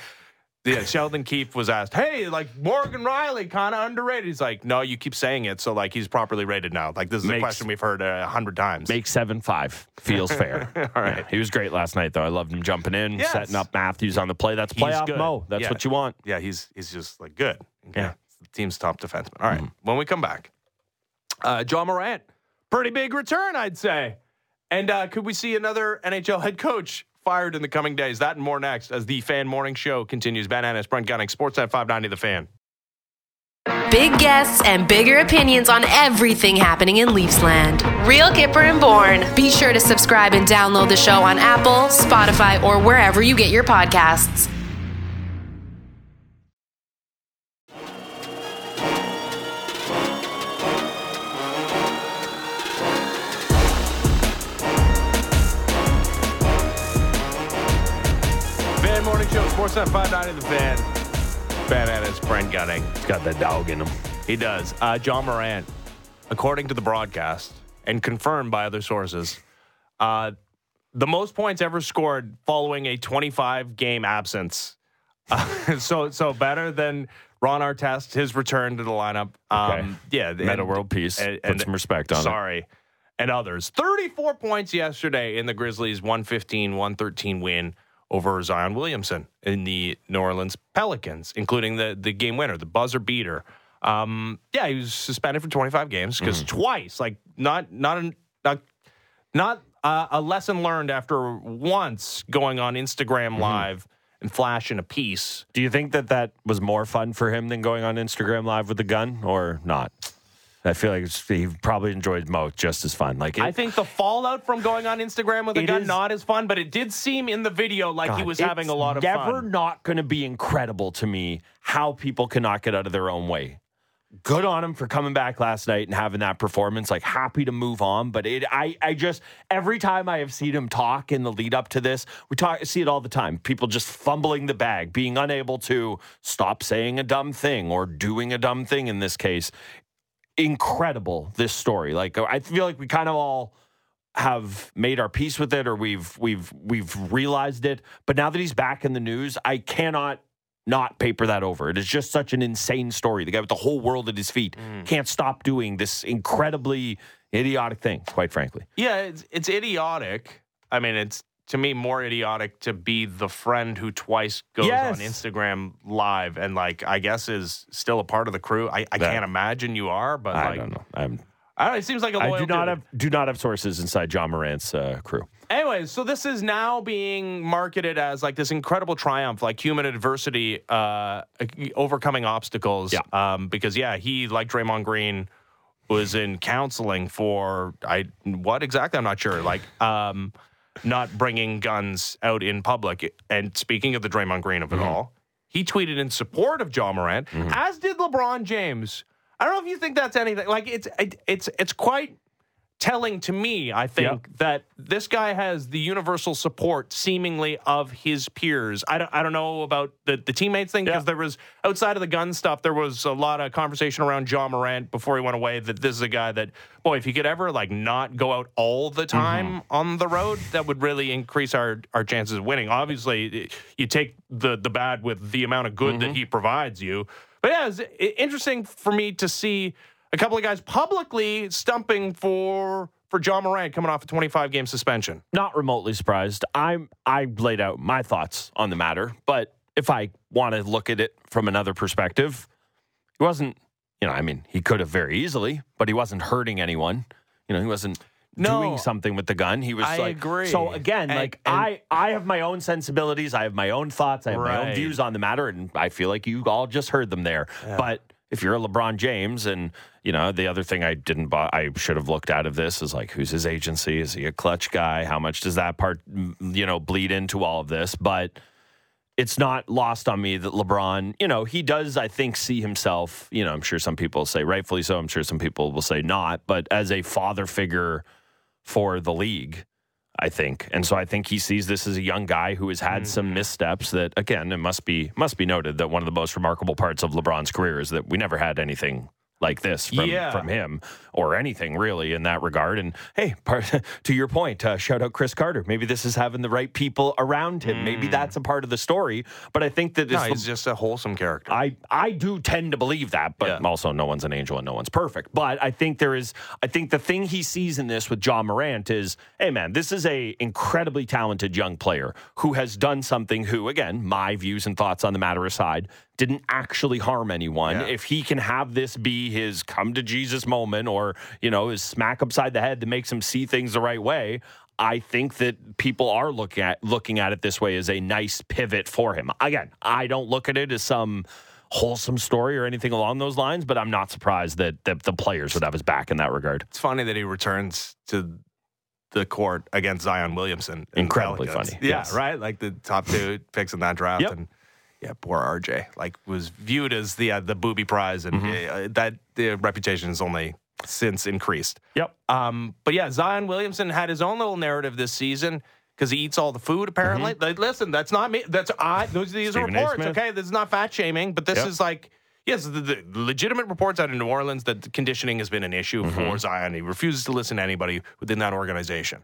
Yeah, Sheldon Keefe was asked, "Hey, like Morgan Rielly, kind of underrated." He's like, "No, you keep saying it, so like he's properly rated now." Like this is a question we've heard a hundred times. Make seven five feels fair. All right. Yeah, he was great last night, though. I loved him jumping in, Yes. setting up Matthews on the play. That's playoff mo. That's Yeah. what you want. yeah, he's he's just like good. Okay. Yeah. the team's top defenseman. All right, when we come back, uh, Ja Morant, pretty big return, I'd say. And uh, could we see another NHL head coach fired in the coming days? That and more next as the Fan Morning Show continues. Ben Ennis, Brent Gunning, Sportsnet 590, The Fan. Big guests and bigger opinions on everything happening in Leafsland. Real Kyper and Bourne. Be sure to subscribe and download the show on Apple, Spotify, or wherever you get your podcasts. Sportsnet 590, The Fan. Ben Ennis, Brent Gunning. He's got that dog in him. He does. Uh, Ja Morant, according to the broadcast and confirmed by other sources, uh, the most points ever scored following a 25 game absence. Uh, so, so better than Ron Artest, his return to the lineup. Um, Okay. Yeah, Metta and- world peace. and- Put some respect on it. Sorry. And others. 34 points yesterday in the Grizzlies' 115 113 win over Zion Williamson in the New Orleans Pelicans, including the, the game winner, the buzzer beater. Um, yeah, he was suspended for 25 games because Mm-hmm. twice, like not not an- not not uh, a lesson learned after once going on Mm-hmm. Instagram Live and flashing a piece. Do you think that that was more fun for him than going on Instagram Live with the gun, or not? I feel like he probably enjoyed Mo just as fun. Like it, I think the fallout from going on Instagram with a gun is- not as fun, but it did seem in the video like he was having a lot of never fun. not going to be incredible to me how people cannot get out of their own way. Good on him for coming back last night and having that performance. Like happy to move on, but it, I, I just every time I have seen him talk in the lead up to this, we talk see it all the time. People just fumbling the bag, being unable to stop saying a dumb thing or doing a dumb thing. In this case, incredible. This story, like I feel like we kind of all have made our peace with it or we've we've we've realized it. But now that he's back in the news, I cannot not paper that over. It is just such an insane story. The guy with the whole world at his feet Mm. can't stop doing this incredibly idiotic thing, quite frankly. Yeah, it's it's idiotic. I mean, it's to me more idiotic to be the friend who twice goes Yes. on Instagram live and like I guess is still a part of the crew. I, I That- can't imagine you are, but I like don't know. I'm, I don't know, it seems like a loyal I do not dude. have do not have sources inside Ja Morant's uh, crew. Anyways, so this is now being marketed as like this incredible triumph, like human adversity, uh, overcoming obstacles. Yeah. Um, because yeah, he like Draymond Green was in counseling for I what exactly I'm not sure. Like um, not bringing guns out in public. And speaking of the Draymond Green of it mm-hmm. all, he tweeted in support of Ja Morant, mm-hmm. as did LeBron James. I don't know if you think that's anything. Like it's it, it's it's quite telling to me, I think, that this guy has the universal support seemingly of his peers. I don't, I don't know about the, the teammates thing because Yeah. there was outside of the gun stuff, there was a lot of conversation around Ja Morant before he went away that this is a guy that, boy, if he could ever like not go out all the mm-hmm. time on the road, that would really increase our, our chances of winning. Obviously, you take the, the bad with the amount of good that mm-hmm. he provides you. But yeah, it's interesting for me to see a couple of guys publicly stumping for for Ja Morant coming off a 25 game suspension. Not remotely surprised. I'm I laid out my thoughts on the matter, but if I want to look at it from another perspective, he wasn't. You know, I mean, he could have very easily, but he wasn't hurting anyone. You know, he wasn't No, doing something with the gun. He was I like, agree. So again, And- like and- I, I have my own sensibilities. I have my own thoughts. I have my own views on the matter, and I feel like you all just heard them there. But if you're a LeBron James, and you know the other thing I didn't, buy, I should have looked out of this is like, who's his agency? Is he a Klutch guy? How much does that part, mm, you know, bleed into all of this? But it's not lost on me that LeBron, you know, he does, I think, see himself, you know, I'm sure some people say rightfully so. I'm sure some people will say not, but as a father figure for the league, I think. And so I think he sees this as a young guy who has had some mm. missteps that again, it must be must be noted that one of the most remarkable parts of LeBron's career is that we never had anything like this from, Yeah. from him or anything really in that regard. And hey, part, to your point, uh, shout out Chris Carter. Maybe this is having the right people around him. Maybe that's a part of the story. But I think that No, he's just a wholesome character. I, I do tend to believe that, but Yeah. also no one's an angel and no one's perfect. But I think there is I think the thing he sees in this with Ja Morant is, hey man, this is a incredibly talented young player who has done something who, again, my views and thoughts on the matter aside, didn't actually harm anyone. Yeah. If he can have this be his come to Jesus moment or, you know, his smack upside the head that makes him see things the right way, I think that people are looking at looking at it this way as a nice pivot for him. Again, I don't look at it as some wholesome story or anything along those lines, but I'm not surprised that, that the players would have his back in that regard. it's funny that he returns to the court against Zion Williamson. Incredibly funny, Yeah, yes. right? Like the top two picks in that draft. Yep. And yeah, poor RJ. Like was viewed as the uh, the booby prize, and Mm-hmm. uh, that the reputation has only since increased. Yep. Um, but yeah, Zion Williamson had his own little narrative this season because he eats all the food. Apparently, like, listen, that's not me. That's I. Those these are Mm-hmm. Stephen reports. Okay, this is not fat shaming, but this Yep. is like. Yes, the, the legitimate reports out of New Orleans that the conditioning has been an issue Mm-hmm. for Zion. He refuses to listen to anybody within that organization.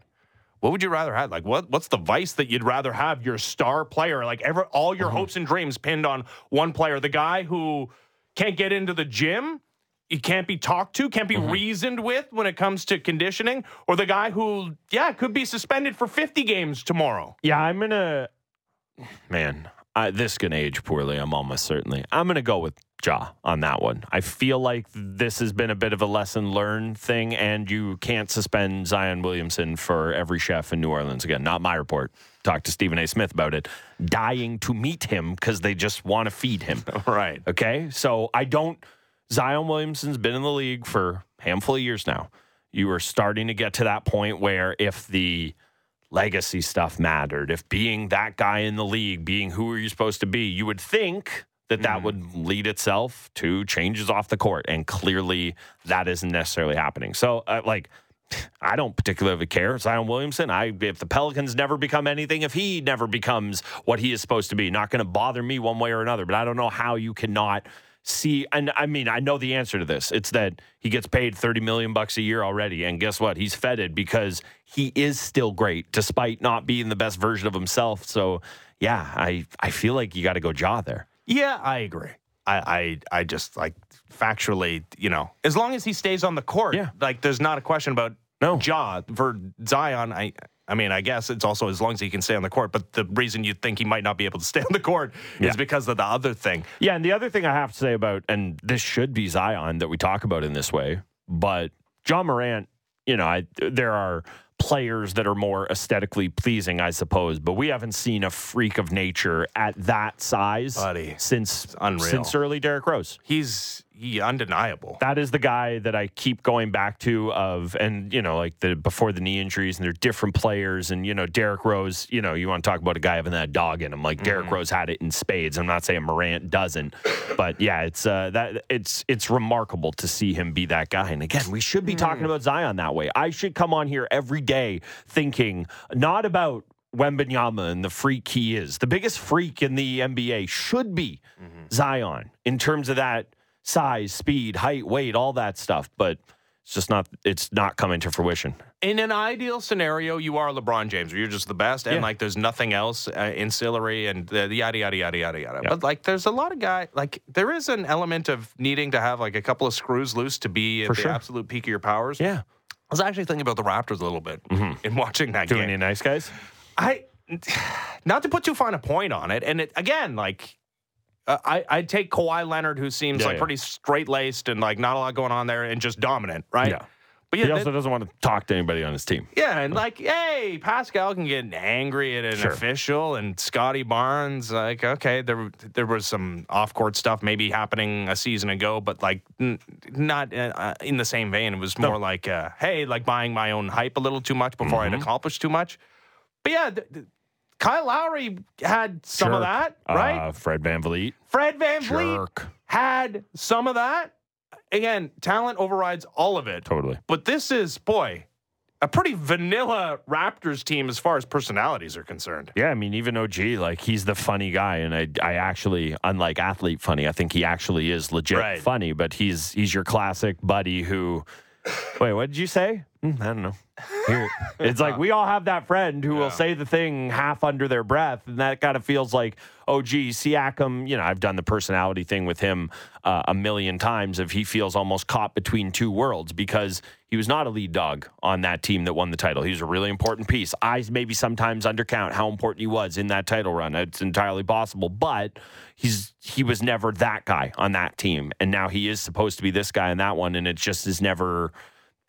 What would you rather have? Like, what? What's the vice that you'd rather have your star player? Like, ever all Mm-hmm. your hopes and dreams pinned on one player, the guy who can't get into the gym, he can't be talked to, can't be Mm-hmm. reasoned with when it comes to conditioning, or the guy who, yeah, could be suspended for 50 games tomorrow. Yeah, I'm to, man, I, this can age poorly. I'm almost certainly. I'm going to go with Ja on that one. I feel like this has been a bit of a lesson learned thing, and you can't suspend Zion Williamson for every chef in New Orleans. Again, not my report. Talked to Stephen A. Smith about it. Dying to meet him because they just want to feed him. Right. Okay. So I don't. Zion Williamson's been in the league for a handful of years now. You are starting to get to that point where if the legacy stuff mattered, if being that guy in the league, being who are you supposed to be, you would think that that would lead itself to changes off the court. And clearly that isn't necessarily happening. So, uh, like, I don't particularly care. Zion Williamson, I if the Pelicans never become anything, if he never becomes what he is supposed to be, not going to bother me one way or another. But I don't know how you cannot see and I mean I know the answer to this. It's that he gets paid 30 million bucks a year already and guess what? He's feted because he is still great despite not being the best version of himself. So, yeah, I I feel like you got to go Ja there. Yeah, I agree. I, I I just like factually, you know, as long as he stays on the court, Yeah. like there's not a question about No. Ja for Zion. I I mean, I guess it's also as long as he can stay on the court. But the reason you think he might not be able to stay on the court Yeah. is because of the other thing. Yeah, and the other thing I have to say about, and this should be Zion that we talk about in this way, but Ja Morant, you know, I, there are players that are more aesthetically pleasing, I suppose, but we haven't seen a freak of nature at that size Buddy, since since early Derrick Rose. He's he undeniable. That is the guy that I keep going back to of and you know like the before the knee injuries and they're different players and you know Derrick Rose you know you want to talk about a guy having that dog in him. Like Derrick mm-hmm. Rose had it in spades. I'm not saying Morant doesn't but yeah it's uh, that it's it's remarkable to see him be that guy. And again we should be talking mm. about Zion that way. I should come on here every day thinking not about Wembanyama and the freak he is. The biggest freak in the NBA should be mm-hmm. Zion in terms of that size, speed, height, weight, all that stuff. But it's just not. It's not coming to fruition. In an ideal scenario, you are LeBron James, where you're just the best, and Yeah. like there's nothing else uh, ancillary and the, the yada yada yada yada yada. Yeah. But like, there's a lot of guy like there is an element of needing to have like a couple of screws loose to be at For the sure. absolute peak of your powers. Yeah, I was actually thinking about the Raptors a little bit in watching that Mm-hmm. doing game. any nice guys. I not to put too fine a point on it, and it again like. Uh, I I'd take Kawhi Leonard, who seems Yeah, like yeah. pretty straight laced and like not a lot going on there, and just dominant, right? Yeah. But yeah, he that- also doesn't want to talk to anybody on his team. yeah, and like, hey, Pascal can get angry at an Sure. official, and Scotty Barnes, like, okay, there there was some off court stuff maybe happening a season ago, but like, n- not uh, in the same vein. It was more like, uh, hey, like buying my own hype a little too much before Mm-hmm. I'd accomplished too much. But yeah, th- th- Kyle Lowry had some of that, right? Uh, Fred VanVleet. Fred VanVleet Jerk. had some of that. Again, talent overrides all of it. Totally. But this is, boy, a pretty vanilla Raptors team as far as personalities are concerned. Yeah, I mean, even OG, like he's the funny guy, and I, I actually, unlike athlete funny, I think he actually is legit Right. funny. But he's he's your classic buddy who. Wait, what did you say? Hmm, I don't know. Here, it's like we all have that friend who will say the thing half under their breath, and that kind of feels like, oh, gee, Siakam. You know, I've done the personality thing with him uh, a million times. If he feels almost caught between two worlds because he was not a lead dog on that team that won the title. He was a really important piece. I maybe sometimes undercount how important he was in that title run. It's entirely possible, but he's he was never that guy on that team, and now he is supposed to be this guy in that one, and it just is never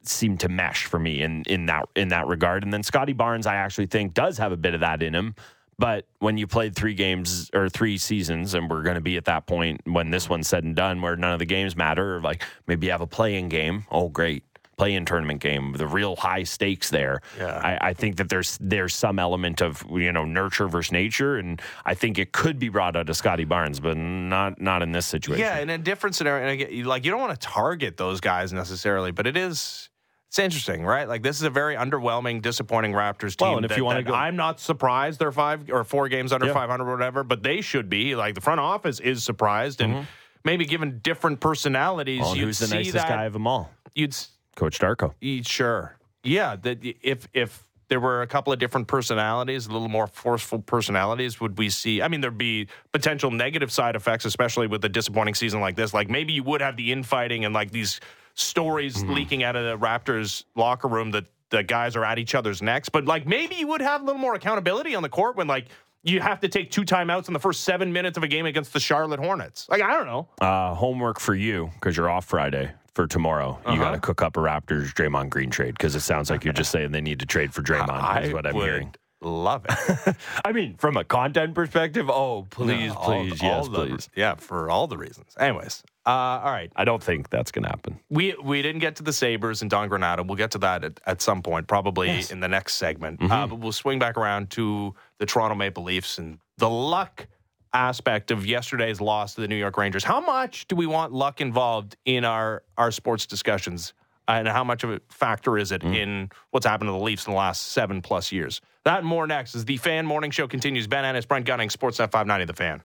seemed to mesh for me in in that in that regard. And then Scotty Barnes, I actually think does have a bit of that in him. But when you played three games or three seasons, and we're going to be at that point when this one's said and done, where none of the games matter, or like maybe you have a play-in game. Oh, great, play-in tournament game, the real high stakes there. Yeah. I, I think that there's there's some element of you know nurture versus nature, and I think it could be brought out of Scotty Barnes, but not not in this situation. Yeah, in a different scenario, and again, like you don't want to target those guys necessarily, but it is. It's interesting, right? Like this is a very underwhelming, disappointing Raptors team. Well, and if that- you wanna go- I'm not surprised they're five or four games under Yeah. 500 or whatever, but they should be. Like the front office is surprised, and maybe given different personalities, Mm-hmm. Well, you'd who's the see nicest that. guy of them all? You'd Coach Darko. y- sure, yeah. That if if there were a couple of different personalities, a little more forceful personalities, would we see? I mean, there'd be potential negative side effects, especially with a disappointing season like this. Like maybe you would have the infighting and like these stories Mm-hmm. leaking out of the Raptors locker room that the guys are at each other's necks. But like maybe you would have a little more accountability on the court when like you have to take two timeouts in the first seven minutes of a game against the Charlotte Hornets. Like I don't know. Uh, homework for you because you're off Friday for tomorrow. You Uh-huh. got to cook up a Raptors Draymond Green trade because it sounds like you're just saying they need to trade for Draymond. is what I'm would hearing. Love it. I mean, from a content perspective, oh please, No, all- please, all yes, the- please. Yeah, for all the reasons. Anyways, uh, all right. I don't think that's gonna happen. We we didn't get to the Sabres and Don Granato. We'll get to that at, at some point, probably in the next segment. Uh, but we'll swing back around to the Toronto Maple Leafs and the luck aspect of yesterday's loss to the New York Rangers. How much do we want luck involved in our our sports discussions? And how much of a factor is it in what's happened to the Leafs in the last seven plus years? That and more next as the Fan Morning Show continues. Ben Ennis, Brent Gunning, Sportsnet 590, The Fan.